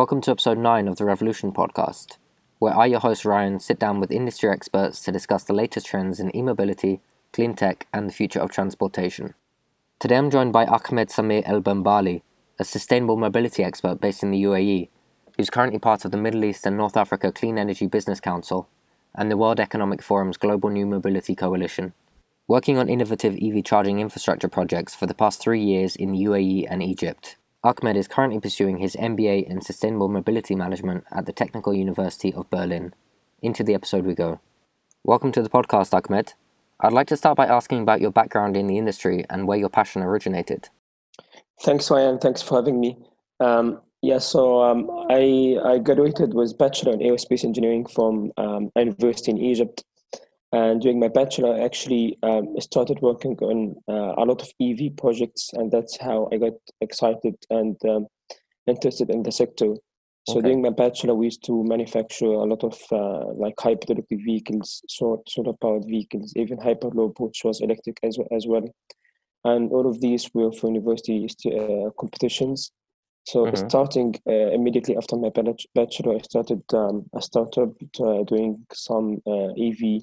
Welcome to episode 9 of the Revolution podcast, where I, your host Ryan, sit down with industry experts to discuss the latest trends in e mobility, clean tech, and the future of transportation. Today I'm joined by Ahmed Samir Elbermbali, a sustainable mobility expert based in the UAE, who's currently part of the Middle East and North Africa Clean Energy Business Council and the World Economic Forum's Global New Mobility Coalition. Working on innovative EV charging infrastructure projects for the past three years in the UAE and Egypt. Ahmed is currently pursuing his MBA in Sustainable Mobility Management at the Technical University of Berlin. Into the episode we go. Welcome to the podcast, Ahmed. I'd like to start by asking about your background in the industry and where your passion originated. Thanks, Ryan. Thanks for having me. Um, yeah, so um, I, I graduated with Bachelor in Aerospace Engineering from um, University in Egypt and during my bachelor, I actually um, started working on uh, a lot of EV projects, and that's how I got excited and um, interested in the sector. So okay. during my bachelor, we used to manufacture a lot of uh, like hybrid electric vehicles, solar, solar powered vehicles, even Hyperloop, which was electric as, as well. And all of these were for university uh, competitions. So mm-hmm. starting uh, immediately after my bachelor, I started um, a startup uh, doing some uh, EV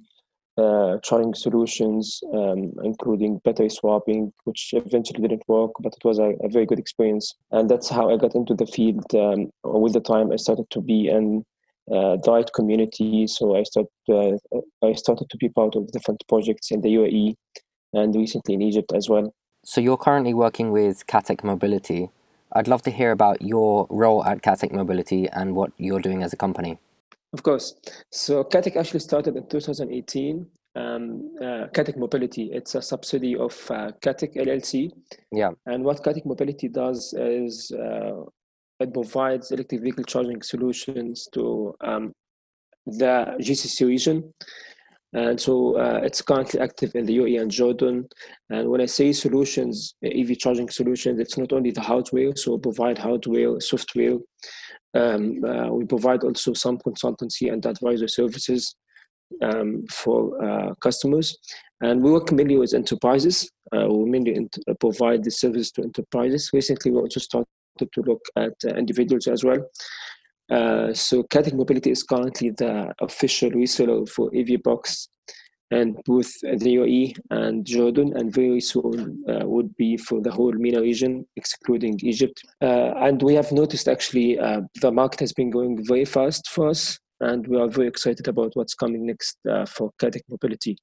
uh, trying solutions, um, including battery swapping, which eventually didn't work, but it was a, a very good experience. And that's how I got into the field. Um, with the time, I started to be in uh, the right community. So I started, uh, I started to be part of different projects in the UAE and recently in Egypt as well. So you're currently working with Catec Mobility. I'd love to hear about your role at Catec Mobility and what you're doing as a company. Of course. So Catec actually started in 2018. Um, uh, Mobility, it's a subsidy of uh, LLC. Yeah. And what Catec Mobility does is uh, it provides electric vehicle charging solutions to um, the GCC region. And so uh, it's currently active in the UAE and Jordan. And when I say solutions, EV charging solutions, it's not only the hardware, so we provide hardware, software, um, uh, we provide also some consultancy and advisory services um, for uh, customers. And we work mainly with enterprises. Uh, we mainly int- provide the services to enterprises. Recently, we also started to look at uh, individuals as well. Uh, so Catec Mobility is currently the official reseller for EVBox and both the UAE and Jordan, and very soon uh, would be for the whole MENA region, excluding Egypt. Uh, and we have noticed actually uh, the market has been going very fast for us, and we are very excited about what's coming next uh, for Catec Mobility.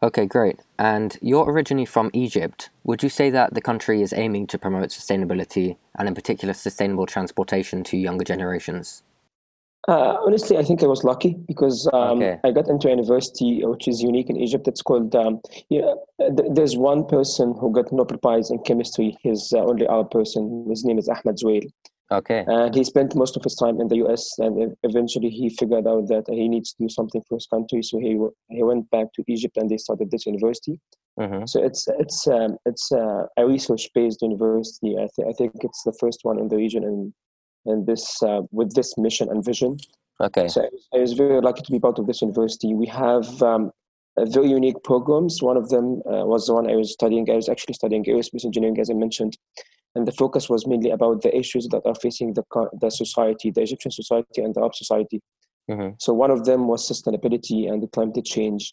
Okay, great. And you're originally from Egypt. Would you say that the country is aiming to promote sustainability and, in particular, sustainable transportation to younger generations? Uh, honestly, I think I was lucky because um, okay. I got into a university which is unique in Egypt. It's called, um, yeah, th- there's one person who got Nobel Prize in chemistry. He's uh, only our person. His name is Ahmed Zewail. Okay. And he spent most of his time in the US and eventually he figured out that he needs to do something for his country. So he, he went back to Egypt and they started this university. Mm-hmm. So it's it's um, it's uh, a research based university. I, th- I think it's the first one in the region and and this uh, with this mission and vision. Okay. So I was very lucky to be part of this university. We have um, very unique programs. One of them uh, was the one I was studying. I was actually studying aerospace engineering, as I mentioned, and the focus was mainly about the issues that are facing the the society, the Egyptian society, and the Arab society. Mm-hmm. So one of them was sustainability and the climate change,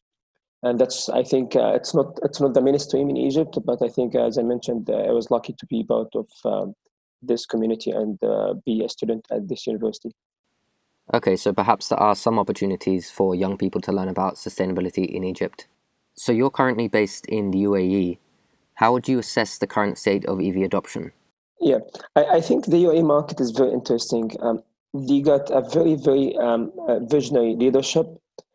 and that's I think uh, it's not it's not the mainstream in Egypt, but I think as I mentioned, uh, I was lucky to be part of um, this community and uh, be a student at this university. Okay, so perhaps there are some opportunities for young people to learn about sustainability in Egypt. So you're currently based in the UAE. How would you assess the current state of EV adoption? Yeah, I, I think the UAE market is very interesting. Um, they got a very, very um, uh, visionary leadership,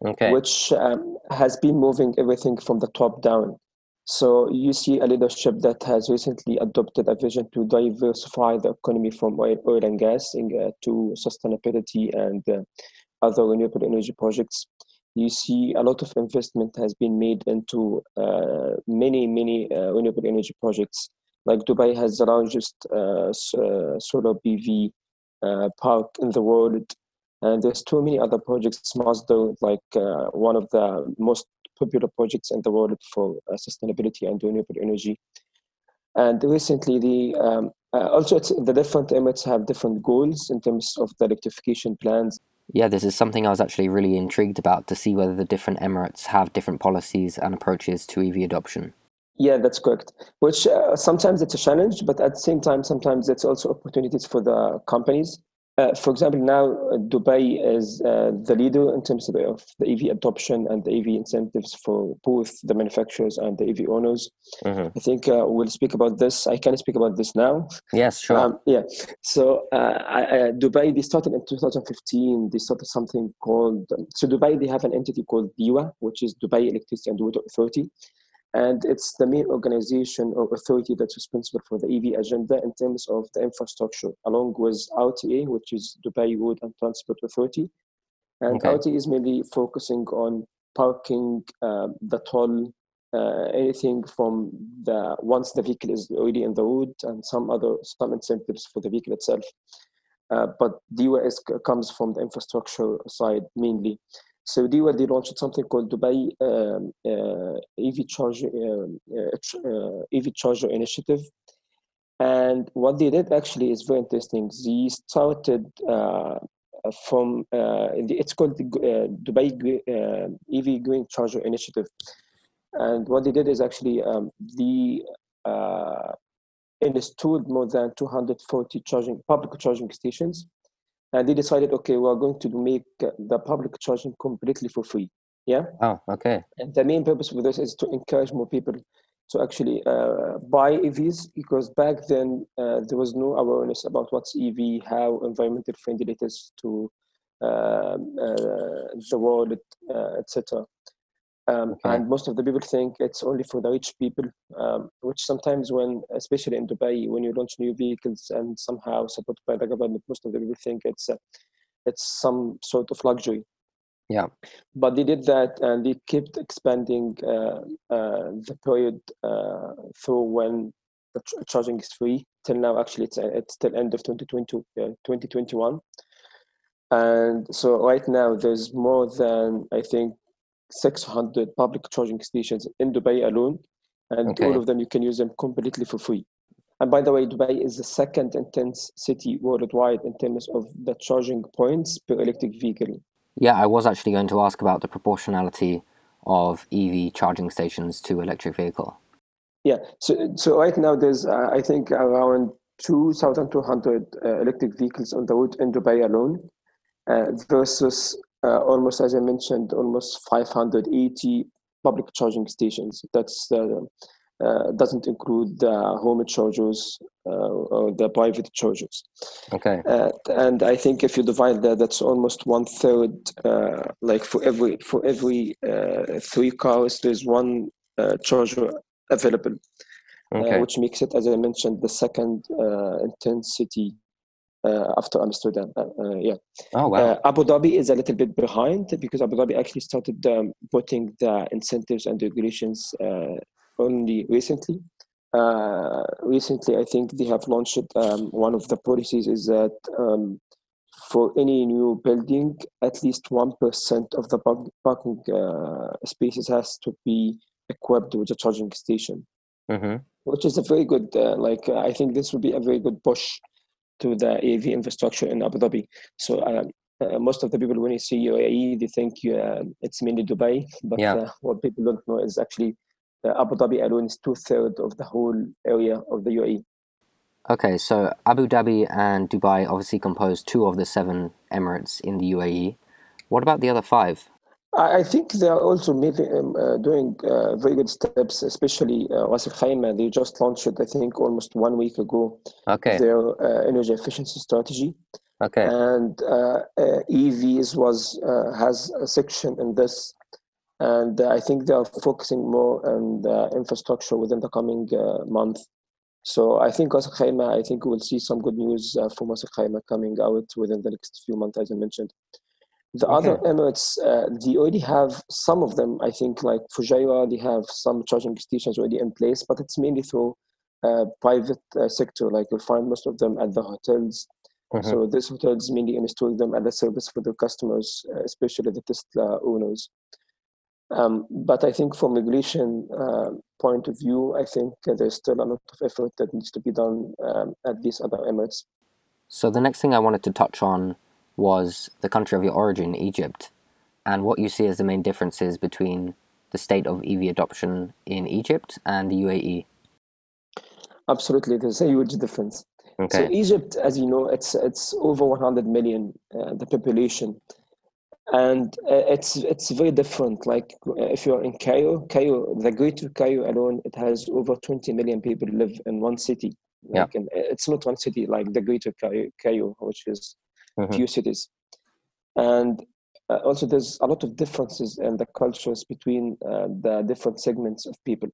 okay. which um, has been moving everything from the top down. So you see a leadership that has recently adopted a vision to diversify the economy from oil, oil and gas in, uh, to sustainability and uh, other renewable energy projects. You see a lot of investment has been made into uh, many, many uh, renewable energy projects. Like Dubai has the largest uh, uh, solar PV park in the world. And there's too many other projects. Masdar, like one of the most popular projects in the world for uh, sustainability and renewable energy. And recently, the um, Uh, also, the different Emirates have different goals in terms of the electrification plans. Yeah, this is something I was actually really intrigued about to see whether the different Emirates have different policies and approaches to EV adoption. Yeah, that's correct. Which uh, sometimes it's a challenge, but at the same time, sometimes it's also opportunities for the companies uh, for example, now uh, Dubai is uh, the leader in terms of, of, the EV adoption and the EV incentives for both the manufacturers and the EV owners. Mm-hmm. I think uh, we'll speak about this. I can speak about this now. Yes, sure. Um, yeah. So uh, I, Dubai, they started in 2015. They started something called um, so Dubai. They have an entity called DEWA, which is Dubai Electricity and Water Authority and it's the main organization or authority that's responsible for the EV agenda in terms of the infrastructure, along with RTA, which is Dubai Road and Transport Authority. And okay. RTA is mainly focusing on parking, uh, the toll, uh, anything from the once the vehicle is already in the road, and some other some incentives for the vehicle itself. Uh, but is, comes from the infrastructure side mainly. So DEWA, they launched something called Dubai um, uh, EV charger um, uh, uh, EV charger initiative, and what they did actually is very interesting. They started uh, from uh, the, it's called the uh, Dubai EV Green Charger Initiative, and what they did is actually um, installed more than 240 charging public charging stations and they decided okay we're going to make the public charging completely for free yeah? Oh okay. And the main purpose for this is to encourage more people to actually uh, buy evs because back then uh, there was no awareness about what's ev how environmental friendly it is to um, uh, the world uh, etc um, okay. And most of the people think it's only for the rich people, um, which sometimes, when especially in Dubai, when you launch new vehicles and somehow supported by the government, most of the people think it's uh, it's some sort of luxury. Yeah. But they did that, and they kept expanding uh, uh, the period uh, through when the ch- charging is free till now. Actually, it's uh, it's till end of 2020, 2021. And so right now, there's more than I think 600 public charging stations in Dubai alone, and okay. all of them you can use them completely for free. And by the way, Dubai is the second intense city worldwide in terms of the charging points per electric vehicle. Yeah, I was actually going to ask about the proportionality of EV charging stations to electric vehicle. Yeah, so so right now there's uh, I think around 2,200 uh, electric vehicles on the road in Dubai alone, uh, versus uh, almost as I mentioned, almost 580 public charging stations. That's uh, uh, doesn't include the home chargers uh, or the private chargers. Okay. Uh, and I think if you divide that, that's almost one third. Uh, like for every for every three cars, there's one charger available. Okay. which makes it, as I mentioned, the second intensity after Amsterdam. Uh, uh, yeah. Oh wow. Abu Dhabi is a little bit behind because Abu Dhabi actually started um, putting the incentives and regulations only recently. Uh, recently, I think they have launched um, one of the policies is that um, for any new building, at least one percent of the parking uh, spaces has to be equipped with a charging station, mm-hmm. which is a very good. Uh, like I think this would be a very good push to the EV infrastructure in Abu Dhabi. So uh, uh, most of the people, when you see UAE, they think uh, it's mainly Dubai. But yeah. Uh, what people don't know is actually uh, Abu Dhabi alone is two thirds of the whole area of the UAE. Okay, so Abu Dhabi and Dubai obviously compose two of the seven Emirates in the UAE. What about the other five? I think they are also making, um, uh, doing uh, very good steps, especially uh, Al They just launched it, I think, almost one week ago. Okay. Their uh, energy efficiency strategy. Okay. And uh, uh, EVs was uh, has a section in this, and I think they are focusing more on the infrastructure within the coming month. So I think Ras Al Khaimah, I think we'll see some good news from Ras Al Khaimah coming out within the next few months, as I mentioned. The okay. other Emirates, uh, they already have some of them. I think, like Fujairah, they have some charging stations already in place, but it's mainly through uh, private uh, sector. Like you'll find most of them at the hotels. Mm-hmm. So these hotels mainly install them as a service for their customers, uh, especially the Tesla owners. Um, but I think from regulation uh, point of view, I think there's still a lot of effort that needs to be done um, at these other emirates. So the next thing I wanted to touch on was the country of your origin, Egypt, and what you see as the main differences between the state of EV adoption in Egypt and the UAE. Absolutely, there's a huge difference. Okay. So Egypt, as you know, it's it's over 100 million uh, the population, and uh, it's it's very different. Like uh, if you're in Cairo, Cairo, the Greater Cairo alone, it has over 20 million people live in one city. Like yeah. In, it's not one city like the Greater Cairo, Cairo which is mm-hmm. few cities, and uh, also there's a lot of differences in the cultures between uh, the different segments of people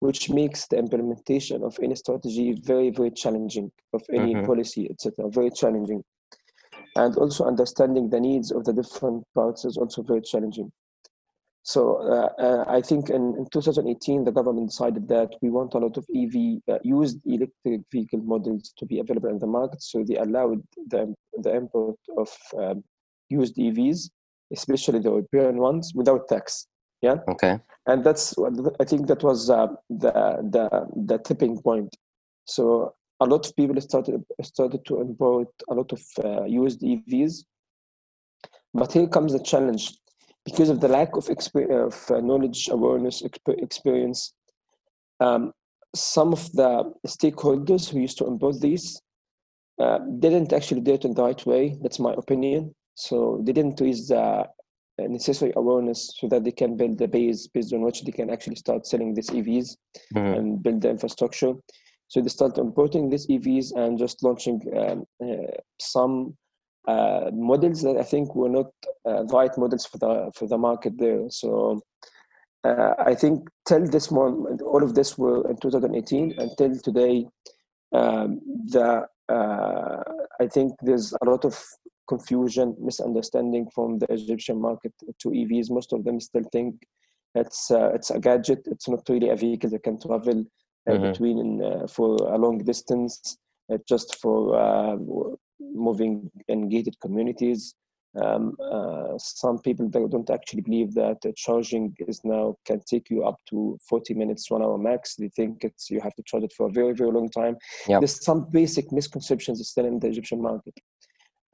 which makes the implementation of any strategy very very challenging of any mm-hmm. policy etc very challenging and also understanding the needs of the different parts is also very challenging so uh, uh, I think in, in 2018, the government decided that we want a lot of EV uh, used electric vehicle models to be available in the market. So they allowed the, the import of um, used EVs especially the European ones, without tax. Yeah. Okay. And that's I think that was uh, the the the tipping point. So a lot of people started started to import a lot of uh, used EVs. But here comes the challenge, because of the lack of of uh, knowledge, awareness, experience. Um, some of the stakeholders who used to import these uh, didn't actually do it in the right way. That's my opinion. So they didn't raise the necessary awareness so that they can build the base based on which they can actually start selling these EVs mm-hmm. and build the infrastructure. So they start importing these EVs and just launching um, uh, some uh, models that I think were not uh, the right models for the for the market there. So uh, I think till this moment, all of this were in 2018 until today. Um, the uh, I think there's a lot of confusion, misunderstanding from the Egyptian market to EVs. Most of them still think it's uh, it's a gadget. It's not really a vehicle that can travel uh, mm-hmm. between uh, for a long distance. Just for uh, moving in gated communities. Um, uh, some people don't actually believe that charging is now can take you up to 40 minutes, one hour max. They think it's you have to charge it for a very very long time. Yep. There's some basic misconceptions still in the Egyptian market.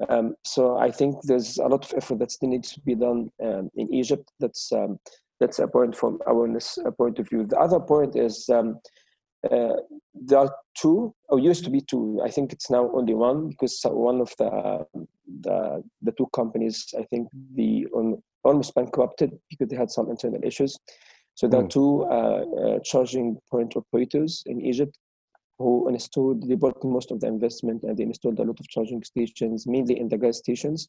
Um, so I think there's a lot of effort that still needs to be done um, in Egypt. That's um, that's a point from awareness point of view. The other point is um, uh, there are two, or used to be two. I think it's now only one because one of the the, the two companies, I think, the almost bankrupted because they had some internal issues. So there mm. are hmm. two uh, uh, charging point operators in Egypt who installed, they bought most of the investment and they installed a lot of charging stations, mainly in the gas stations.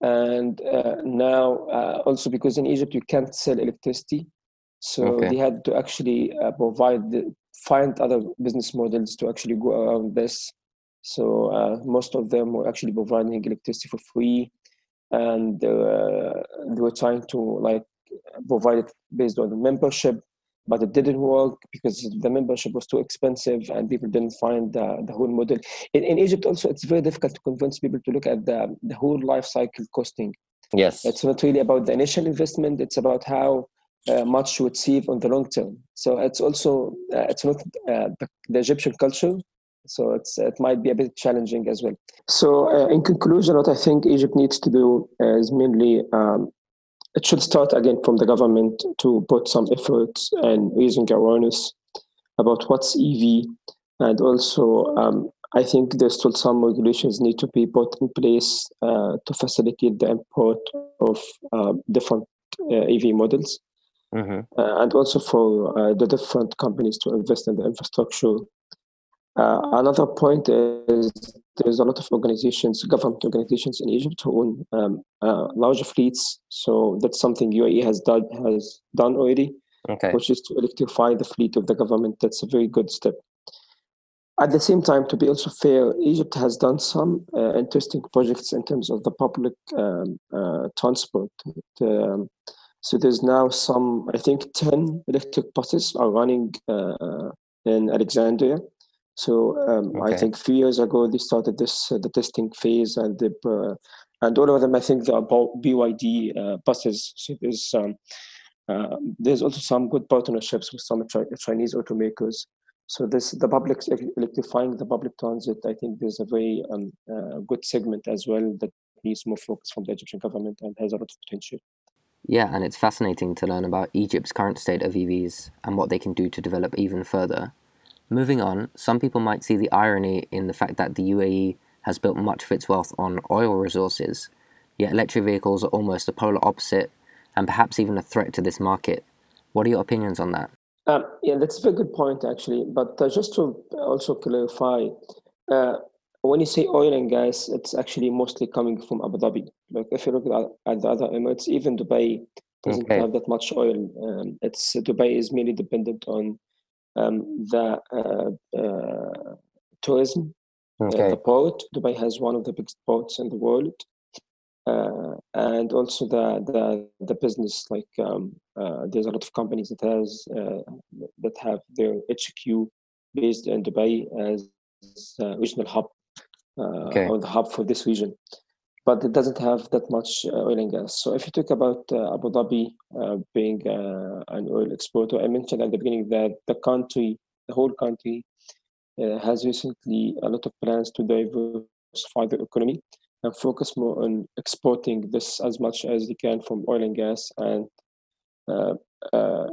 And uh, now, uh, also because in Egypt you can't sell electricity, so okay. they had to actually uh, provide, the, find other business models to actually go around this. So uh, most of them were actually providing electricity for free, and uh, they were trying to like provide it based on membership but it didn't work because the membership was too expensive and people didn't find the, the whole model. In, in Egypt also, it's very difficult to convince people to look at the, the whole life cycle costing. Yes. It's not really about the initial investment, it's about how uh, much to achieve on the long term. So it's also, uh, it's not uh, the, the, Egyptian culture. So it's, it might be a bit challenging as well. So uh, in conclusion, what I think Egypt needs to do is mainly um, it should start again from the government to put some efforts and raising awareness about what's EV, and also um, I think there's still some regulations need to be put in place uh, to facilitate the import of uh, different uh, EV models, mm-hmm. Uh, and also for uh, the different companies to invest in the infrastructure uh, another point is there's a lot of organizations, government organizations in Egypt who own um, uh, larger fleets. So that's something UAE has done has done already, okay. which is to electrify the fleet of the government. That's a very good step. At the same time, to be also fair, Egypt has done some uh, interesting projects in terms of the public um, uh, transport. Um, so there's now some, I think, 10 electric buses are running uh, in Alexandria so um, okay. I think a few years ago they started this uh, the testing phase, and they uh, and all of them I think are BYD uh, buses. So there's um, uh, there's also some good partnerships with some Chinese automakers. So this the public electrifying the public transit. I think there's a very um, uh, good segment as well that needs more focus from the Egyptian government and has a lot of potential. Yeah, and it's fascinating to learn about Egypt's current state of EVs and what they can do to develop even further. Moving on, some people might see the irony in the fact that the UAE has built much of its wealth on oil resources, yet electric vehicles are almost the polar opposite and perhaps even a threat to this market. What are your opinions on that? Um, yeah, that's a very good point, actually. But uh, just to also clarify, uh, when you say oil and gas, it's actually mostly coming from Abu Dhabi. Like if you look at, the other Emirates, even Dubai doesn't okay. have that much oil. Um, it's Dubai is mainly dependent on um, the uh, uh tourism. Uh, the port, Dubai has one of the biggest ports in the world, uh, and also the the the business. Like um, there's a lot of companies that has that have their HQ based in Dubai as regional hub uh, okay. or the hub for this region. But it doesn't have that much uh, oil and gas. So if you talk about uh, Abu Dhabi being an oil exporter, I mentioned at the beginning that the country, the whole country, has recently a lot of plans to diversify the economy and focus more on exporting this as much as they can from oil and gas and uh, uh,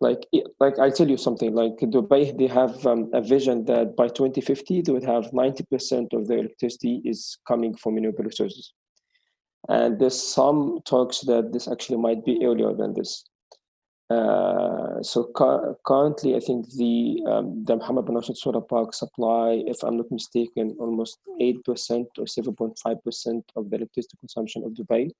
like like I tell you something like Dubai they have um, a vision that by 2050 they would have 90% of their electricity is coming from renewable resources. And there's some talks that this actually might be earlier than this. Uh, so cu- currently I think the um, the Mohammed bin Rashid solar park supply if I'm not mistaken almost 8% or 7.5% of the electricity consumption of Dubai.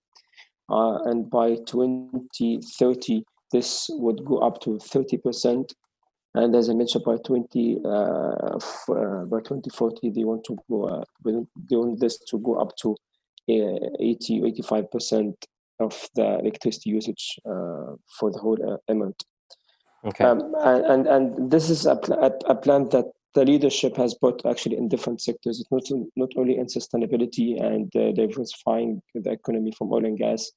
Uh, and by 2030 this would go up to 30%. And as I mentioned, by 20 uh, uh, by 2040, they want to go. Uh, they want this to go up to uh, 80 85 percent of the electricity usage uh, for the whole uh, emirate. Okay. Um, and, and this is a, pl- a, plan that the leadership has put actually in different sectors. It's not not only in sustainability and uh, diversifying the economy from oil and gas,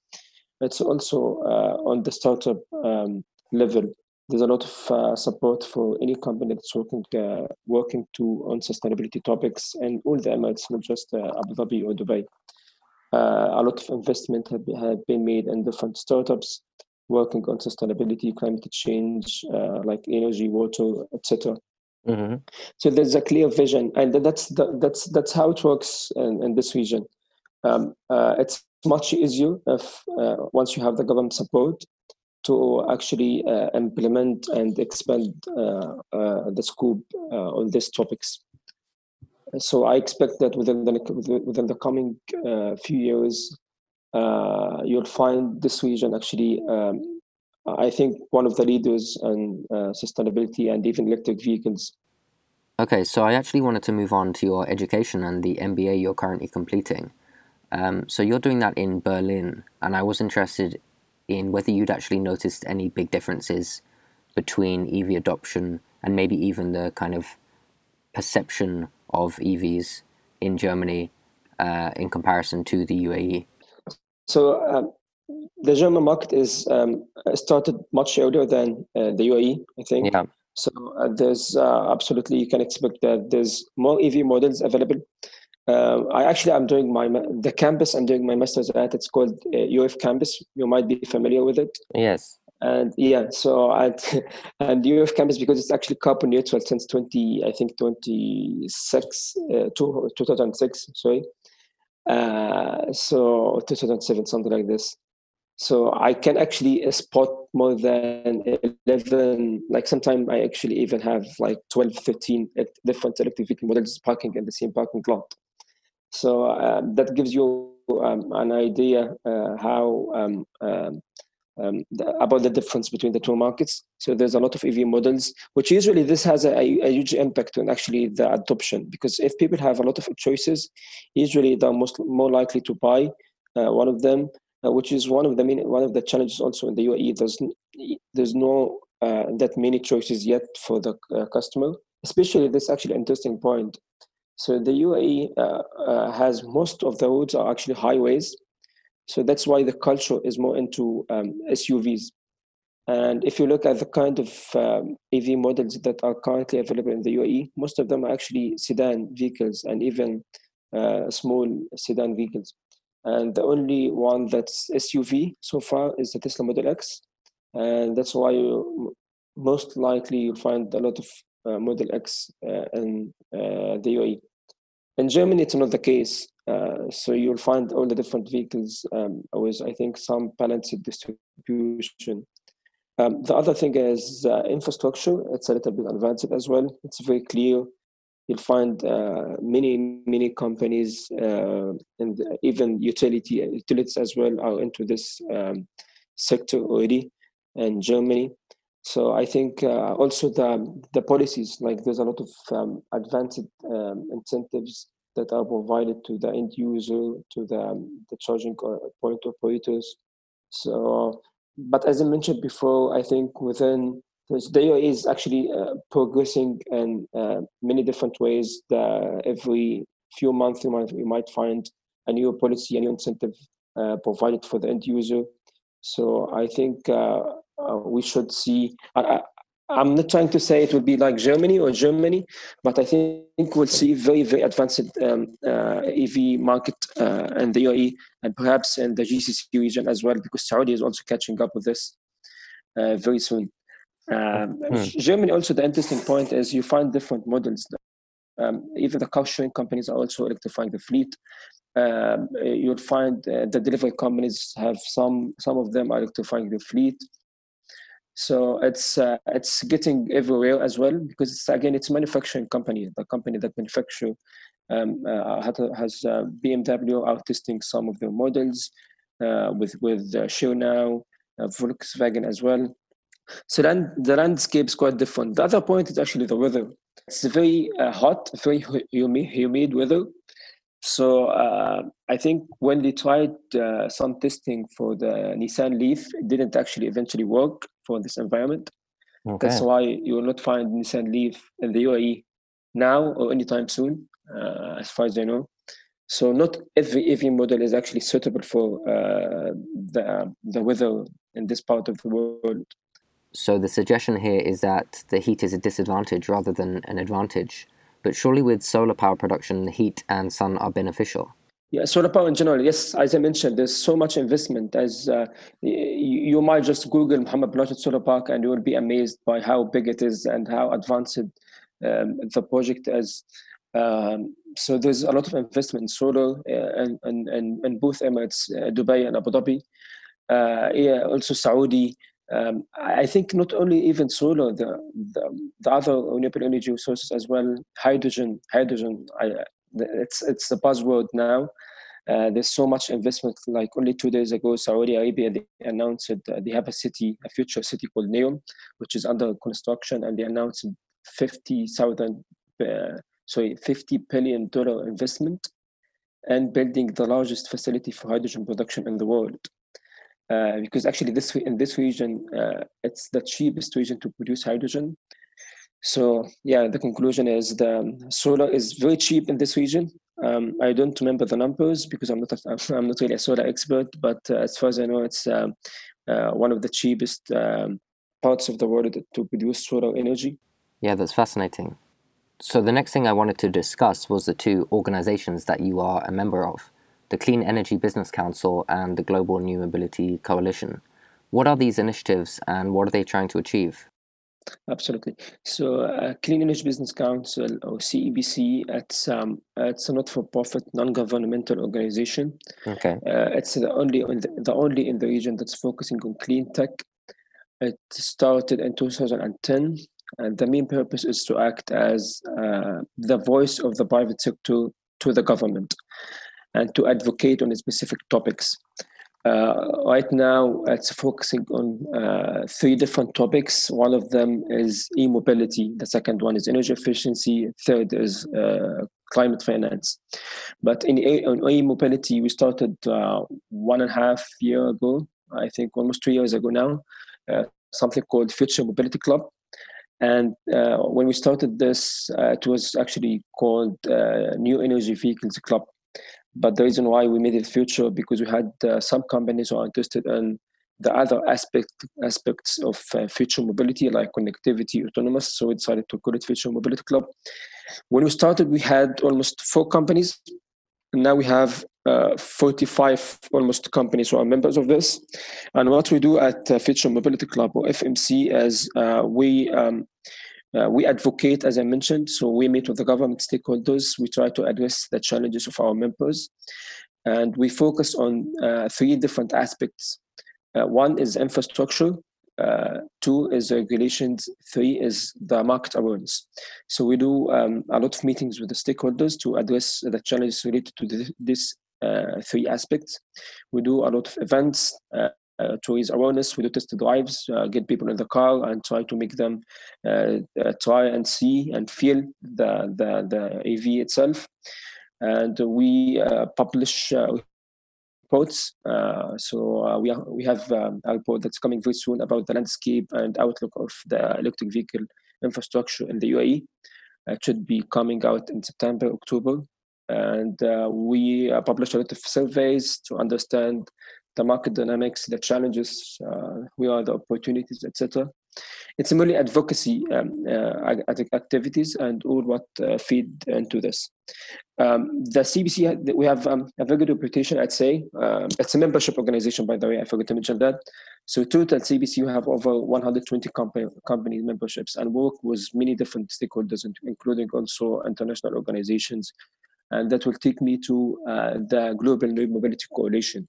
it's also uh, on the startup um, level. There's a lot of uh, support for any company that's working uh, working to on sustainability topics and all the Emirates, not just Abu Dhabi or Dubai. a lot of investment have, have been made in different startups working on sustainability, climate change, uh, like energy, water, etc. Mm-hmm. So there's a clear vision, and that's the, that's that's how it works in, in this region. Um, uh, it's much easier if uh, once you have the government support to actually uh, implement and expand uh, uh the scope uh, on these topics. So I expect that within the within the coming few years, you'll find this region actually. Um, I think one of the leaders in sustainability and even electric vehicles. Okay, so I actually wanted to move on to your education and the MBA you're currently completing. Um, so you're doing that in Berlin, and I was interested in whether you'd actually noticed any big differences between EV adoption and maybe even the kind of perception of EVs in Germany uh, in comparison to the UAE. So um, the German market is um, started much earlier than uh, the UAE, I think. Yeah. So uh, there's uh, absolutely you can expect that there's more EV models available uh, I actually I'm doing my the campus I'm doing my master's at. It's called uh, EUREF campus. You might be familiar with it. Yes. And yeah, so at and EUREF campus because it's actually carbon neutral since 20 I think 26 uh, 2006 sorry. Uh, so 2007 something like this. So I can actually spot more than 11, like sometimes I actually even have like 12, 13 different electric vehicle models parking in the same parking lot. So uh, that gives you um, an idea uh, how um, um, um, the, about the difference between the two markets. So there's a lot of EV models, which usually this has a, a, huge impact on actually the adoption because if people have a lot of choices, usually they're most more likely to buy uh, one of them, uh, which is one of the main, one of the challenges also in the UAE. There's there's no uh, that many choices yet for the uh, customer. Especially this actually interesting point So the UAE uh, uh, has most of the roads are actually highways. So that's why the culture is more into um, SUVs. And if you look at the kind of um, EV models that are currently available in the UAE, most of them are actually sedan vehicles and even uh, small sedan vehicles. And the only one that's SUV so far is the Tesla Model X. And that's why you, most likely you'll find a lot of uh, Model X uh, in uh, the UAE. In Germany, it's not the case. Uh, so you'll find all the different vehicles um, with, I think, some balanced distribution. Um, the other thing is uh, infrastructure. It's a little bit advanced as well. It's very clear. You'll find uh, many, many companies uh, and even utility utilities as well are into this um, sector already in Germany. So I think uh, also the the policies like there's a lot of um, advanced um, incentives that are provided to the end user, to the um, the charging point operators. So, but as I mentioned before, I think within the UAE is actually uh, progressing in uh, many different ways. The, every few months, you might you might find a new policy, a new incentive uh, provided for the end user. So I think uh, uh, we should see. I, am not trying to say it will be like Germany or Germany, but I think we'll see very, very advanced um, uh, EV market uh, in the UAE and perhaps in the GCC region as well, because Saudi is also catching up with this uh, very soon. Um, hmm. Germany, also, the interesting point is you find different models. Um, even the car sharing companies are also electrifying the fleet. Um, you'll find uh, the delivery companies have some, some of them are electrifying the fleet so it's uh, it's getting everywhere as well because it's again it's manufacturing company the company that manufacture um, uh, has uh, bmw are testing some of their models uh, with with uh, now uh, volkswagen as well. So then the landscape is quite different. The other point is actually the weather. It's very uh, hot very humid, humid weather so uh, I think when they tried uh, some testing for the Nissan Leaf, it didn't actually eventually work for this environment. Okay. That's why you will not find Nissan Leaf in the UAE now or anytime soon, uh, as far as I know. So not every EV model is actually suitable for uh, the the weather in this part of the world. So the suggestion here is that the heat is a disadvantage rather than an advantage. But surely with solar power production, heat and sun are beneficial. Yeah, solar power in general, yes, as I mentioned, there's so much investment. As uh, you, you, might just Google Mohammed bin Solar Park and you will be amazed by how big it is and how advanced um, the project is. Um, so there's a lot of investment in solar uh, and, and, and, and both Emirates, uh, Dubai and Abu Dhabi. Uh, yeah, also Saudi, um, I think not only even solar, the, the, the other renewable energy sources as well, hydrogen, hydrogen, I, it's, it's the buzzword now. Uh, there's so much investment. Like only two days ago, Saudi Arabia they announced that they have a city, a future city called Neom, which is under construction, and they announced 50,000, uh, sorry, 50 billion dollar investment, and building the largest facility for hydrogen production in the world. Uh, because actually this in this region uh, it's the cheapest region to produce hydrogen. So yeah the conclusion is the solar is very cheap in this region. Um, i don't remember the numbers because i'm not a, i'm not really a solar expert but uh, as far as i know it's um, uh, one of the cheapest um, parts of the world to produce solar energy. Yeah that's fascinating. So the next thing i wanted to discuss was the two organizations that you are a member of the Clean Energy Business Council, and the Global New Mobility Coalition. What are these initiatives and what are they trying to achieve? Absolutely. So, uh, Clean Energy Business Council or CEBC, it's um, it's a not-for-profit, non-governmental organization. Okay. Uh, it's the only the only in the region that's focusing on clean tech. It started in 2010, and the main purpose is to act as uh, the voice of the private sector to the government and to advocate on specific topics. Uh, right now, it's focusing on uh, three different topics. One of them is e-mobility. The second one is energy efficiency. Third is uh, climate finance. But in e-mobility, we started uh, one and a half year ago. I think almost two years ago now. Uh, something called Future Mobility Club. And uh, when we started this, it was actually called New Energy Vehicles Club. But the reason why we made it future because we had uh, some companies who are interested in the other aspect aspects of uh, future mobility like connectivity, autonomous. So we decided to call it Future Mobility Club. When we started, we had almost four companies. Now we have uh, 45 almost companies who are members of this. And what we do at uh, Future Mobility Club or FMC is uh, we um, uh, we advocate, as I mentioned, so we meet with the government stakeholders. We try to address the challenges of our members, and we focus on uh, three different aspects. Uh, one is infrastructure, uh, two is regulations, three is the market awareness. So we do um, a lot of meetings with the stakeholders to address the challenges related to this uh, three aspects. We do a lot of events uh, to raise awareness. We do test drives, uh, get people in the car, and try to make them uh, uh, try and see and feel the the, the EV itself. And we publish reports. Uh, so uh, we, are, we have um, a report that's coming very soon about the landscape and outlook of the electric vehicle infrastructure in the UAE. It should be coming out in September, October. And uh, we published a lot of surveys to understand the market dynamics, the challenges, uh, where are the opportunities, etc. It's mainly advocacy um, uh, activities and all what uh, feed into this. Um, the CBC, we have um, a very good reputation, I'd say. Um, it's a membership organization, by the way, I forgot to mention that. So total CBC, you have over 120 company, company memberships and work with many different stakeholders, including also international organizations. And that will take me to uh, the Global Mobility Coalition.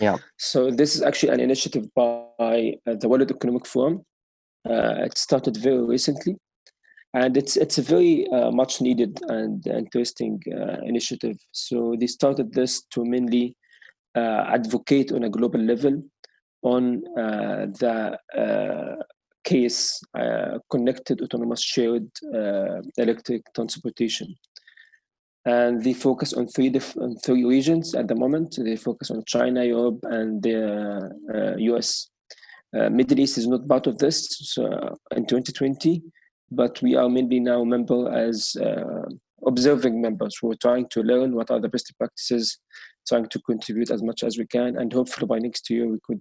Yeah. So this is actually an initiative by uh, the World Economic Forum. Uh, it started very recently, and it's it's a very uh, much needed and interesting uh, initiative. So they started this to mainly uh, advocate on a global level on uh, the case connected autonomous shared electric transportation and they focus on three different three regions at the moment. They focus on China, Europe, and the uh, US. Uh, Middle East is not part of this so, uh, in 2020, but we are mainly now member as uh, observing members. We're trying to learn what are the best practices, trying to contribute as much as we can, and hopefully by next year we could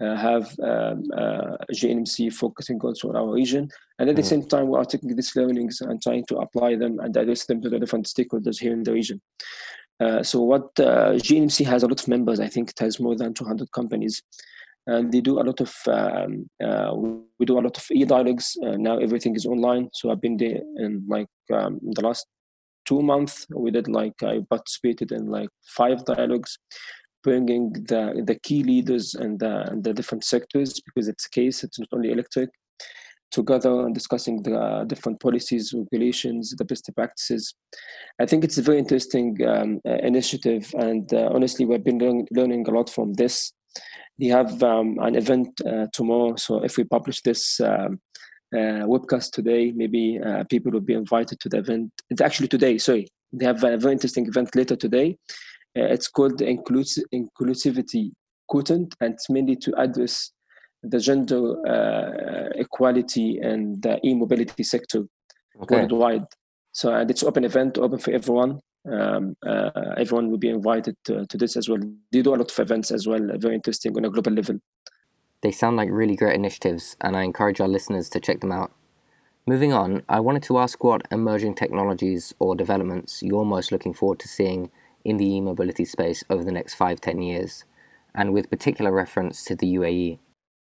have um, uh, GNMC focusing also on our region. And at the mm. same time, we are taking these learnings and trying to apply them and address them to the different stakeholders here in the region. Uh, so what uh, GNMC has a lot of members. I think it has more than 200 companies. And they do a lot of, um, uh, we do a lot of e-dialogues. Uh, now everything is online. So I've been there in like um, the last two months. We did like, I participated in like five dialogues bringing the, the key leaders and the, and the different sectors because it's a case, it's not only electric, together and discussing the different policies, regulations, the best practices. I think it's a very interesting um, uh, initiative, and uh, honestly, we've been learning, learning a lot from this. We have um, an event uh, tomorrow, so if we publish this um, uh, webcast today, maybe uh, people will be invited to the event. It's actually today, sorry. They have a very interesting event later today uh, it's called the inclusivity quotient, and it's mainly to address the gender uh, equality and the e-mobility sector okay. worldwide. So, and it's open event, open for everyone. Um, uh, everyone will be invited to, to, this as well. They do a lot of events as well, very interesting on a global level. They sound like really great initiatives, and I encourage our listeners to check them out. Moving on, I wanted to ask what emerging technologies or developments you're most looking forward to seeing in the e-mobility space over the next five, ten years, and with particular reference to the UAE?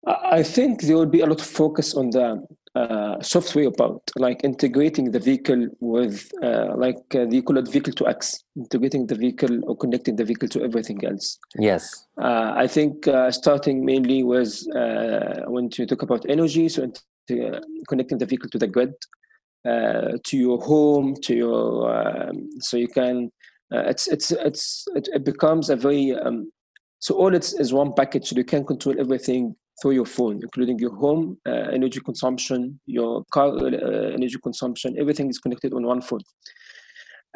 I think there will be a lot of focus on the uh, software part, like integrating the vehicle with, uh, like uh, they call it vehicle to X, integrating the vehicle or connecting the vehicle to everything else. Yes. Uh, I think uh, starting mainly with uh, when you talk about energy, so connecting the vehicle to the grid, to your home, to your, um, so you can uh, it's it's it's it, it, becomes a very um, so all it's is one package. So You can control everything through your phone, including your home uh, energy consumption, your car uh, energy consumption. Everything is connected on one phone,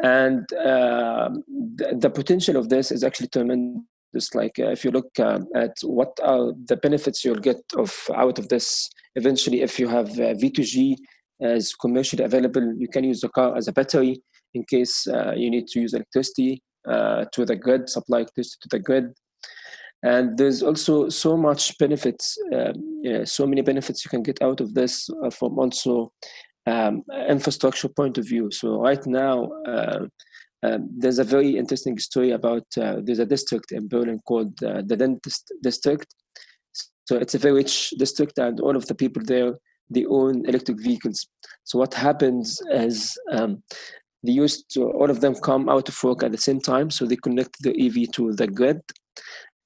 and uh, the, the, potential of this is actually tremendous. Like uh, if you look uh, at what are the benefits you'll get of out of this, eventually, if you have uh, V2G as commercially available, you can use the car as a battery in case uh, you need to use electricity uh, to the grid, supply electricity to the grid. And there's also so much benefits, um, so many benefits you can get out of this uh, from also um, infrastructure point of view. So right now, uh, um, there's a very interesting story about uh, there's a district in Berlin called uh, the Dentist District. So it's a very rich district, and all of the people there they own electric vehicles. So what happens is um, they used to all of them come out of work at the same time, so they connect the EV to the grid,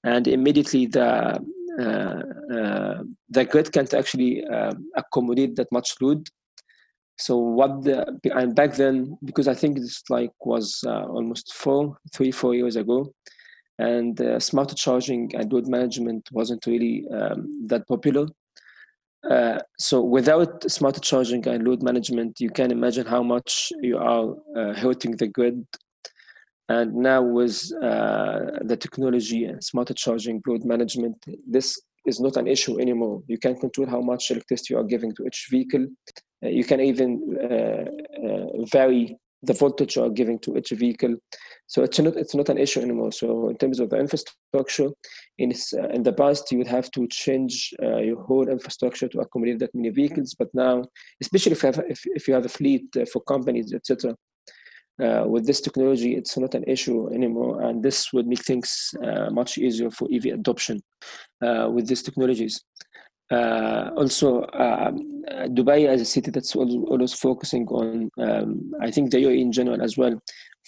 and immediately the uh, uh, the grid can't actually um, accommodate that much load. So what the and back then because i think this like was uh, almost four three four years ago and uh, smart charging and load management wasn't really um, that popular uh, so without smart charging and load management you can imagine how much you are uh, hurting the grid. And now with uh, the technology and smart charging load management this is not an issue anymore. You can control how much electricity you are giving to each vehicle. Uh, you can even uh, uh, vary the voltage you are giving to each vehicle. So it's not it's not an issue anymore. So in terms of the infrastructure, in uh, in the past you would have to change uh, your whole infrastructure to accommodate that many vehicles. But now, especially if you have if, if you have a fleet uh, for companies, etc. with this technology, it's not an issue anymore, and this would make things much easier for EV adoption with these technologies. Uh, also, um, Dubai as a city that's always focusing on, um, I think the UAE in general as well,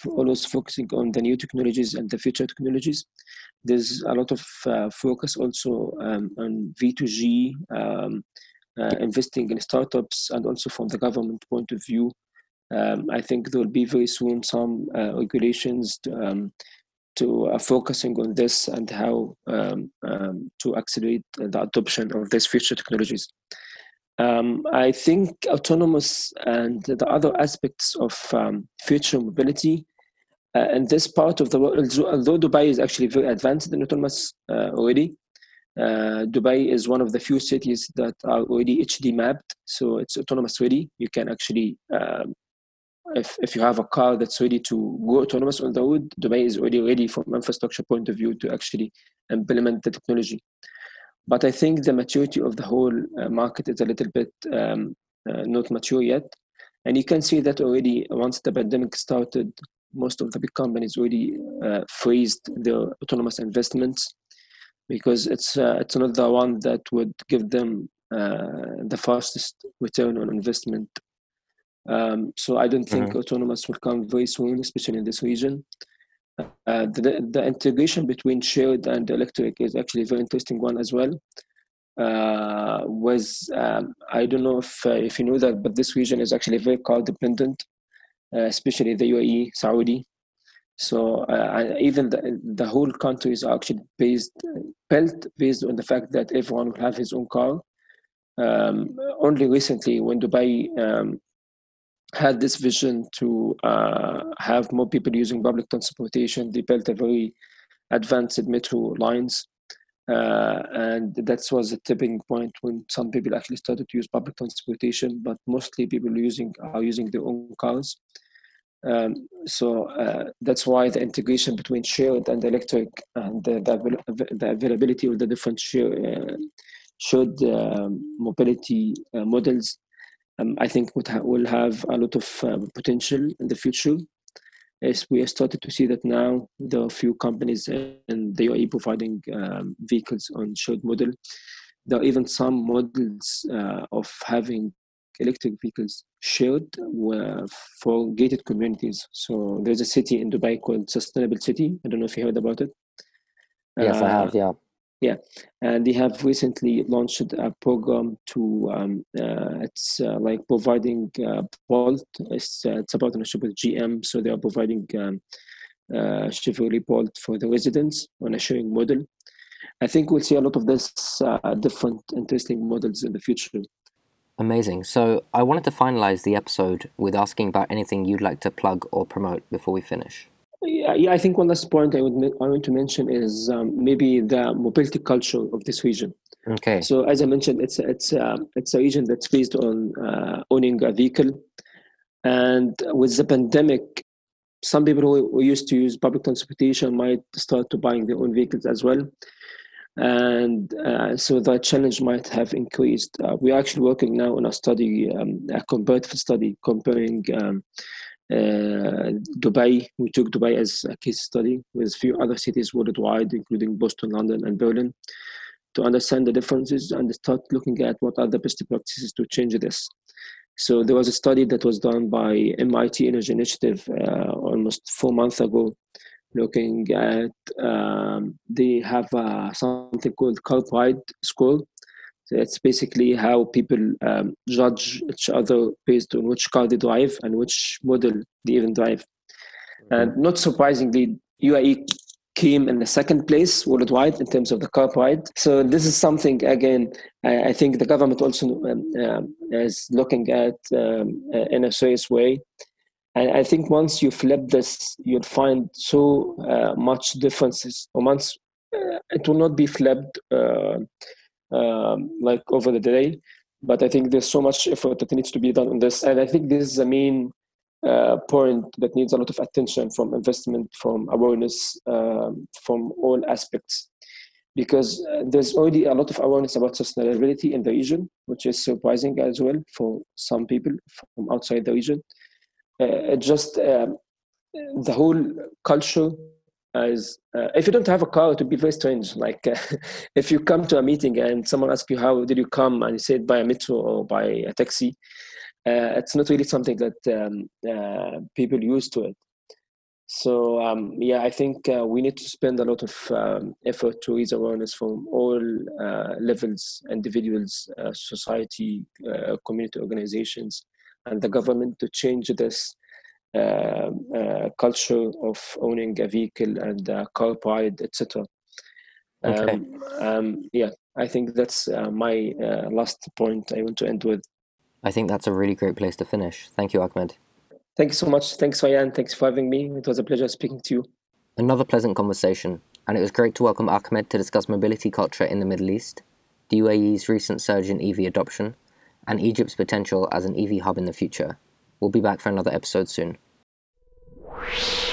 always focusing on the new technologies and the future technologies. There's a lot of uh, focus also um, on V2G, um, uh, investing in startups, and also from the government point of view. Um, I think there will be very soon some uh, regulations to, um, to uh, focusing on this and how um, um, to accelerate the adoption of these future technologies. Um, I think autonomous and the other aspects of um, future mobility uh, in this part of the world, although Dubai is actually very advanced in autonomous uh, already, uh, Dubai is one of the few cities that are already HD mapped, so it's autonomous ready. You can actually um, if, if you have a car that's ready to go autonomous on the road, Dubai is already ready from infrastructure point of view to actually implement the technology. But I think the maturity of the whole uh, market is a little bit um, uh, not mature yet. And you can see that already once the pandemic started, most of the big companies already uh, freezed their autonomous investments because it's uh, it's not the one that would give them uh, the fastest return on investment um, so I don't think mm-hmm. autonomous will come very soon, especially in this region. Uh, the, the integration between shared and electric is actually a very interesting one as well. Uh, was um, I don't know if uh, if you know that, but this region is actually very car dependent, uh, especially the UAE, Saudi. So uh, even the, the whole country is actually based built based on the fact that everyone will have his own car. Um, only recently, when Dubai um, had this vision to uh, have more people using public transportation. They built a very advanced metro lines. Uh, and that was a tipping point when some people actually started to use public transportation, but mostly people using are using their own cars. Um, so uh, that's why the integration between shared and electric and the, the, the availability of the different shared, uh, shared um, mobility uh, models um, I think would ha- will have a lot of uh, potential in the future. As we have started to see that now, there are a few companies and they are providing um, vehicles on shared model. There are even some models uh, of having electric vehicles shared for gated communities. So there's a city in Dubai called Sustainable City. I don't know if you heard about it. Yes, uh, I have. Yeah. Yeah, and they have recently launched a program to um, uh, it's uh, like providing uh, Bolt. It's uh, it's a partnership with GM, so they are providing um, uh, Chevrolet Bolt for the residents on a sharing model. I think we'll see a lot of this uh, different interesting models in the future. Amazing. So I wanted to finalize the episode with asking about anything you'd like to plug or promote before we finish. Yeah, I think one last point I would I want to mention is um, maybe the mobility culture of this region. Okay. So as I mentioned, it's it's uh, it's a region that's based on uh, owning a vehicle, and with the pandemic, some people who, who used to use public transportation might start to buying their own vehicles as well, and uh, so the challenge might have increased. Uh, we're actually working now on a study, um, a comparative study comparing. Um, Dubai, we took Dubai as a case study with a few other cities worldwide, including Boston, London, and Berlin, to understand the differences and start looking at what are the best practices to change this. So there was a study that was done by MIT Energy Initiative uh, almost four months ago, looking at um, they have uh, something called car pride score so it's basically how people um, judge each other based on which car they drive and which model they even drive. Mm-hmm. And not surprisingly, UAE came in the second place worldwide in terms of the car pride. So this is something again. I, I think the government also um, um, is looking at um, in a serious way. And I think once you flip this, you'll find so uh, much differences. Or once uh, it will not be flipped. Uh, um, like over the day. But I think there's so much effort that needs to be done on this, and I think this is the main uh, point that needs a lot of attention from investment, from awareness, um, from all aspects, because uh, there's already a lot of awareness about sustainability in the region, which is surprising as well for some people from outside the region. Uh, just um, the whole culture as uh, if you don't have a car it would be very strange. Like uh, if you come to a meeting and someone asks you how did you come? and you say by a metro or by a taxi uh, it's not really something that um, uh, people use to it. So um, yeah i think uh, we need to spend a lot of um, effort to raise awareness from all uh, levels individuals society community organizations and the government to change this culture of owning a vehicle and car pride, etc. Okay. Um, um, yeah, I think that's uh, my last point I want to end with. I think that's a really great place to finish. Thank you, Ahmed. Thank you so much. Thanks, Fayan. Thanks for having me. It was a pleasure speaking to you. Another pleasant conversation, and it was great to welcome Ahmed to discuss mobility culture in the Middle East, the UAE's recent surge in EV adoption, and Egypt's potential as an EV hub in the future. We'll be back for another episode soon. Whoosh.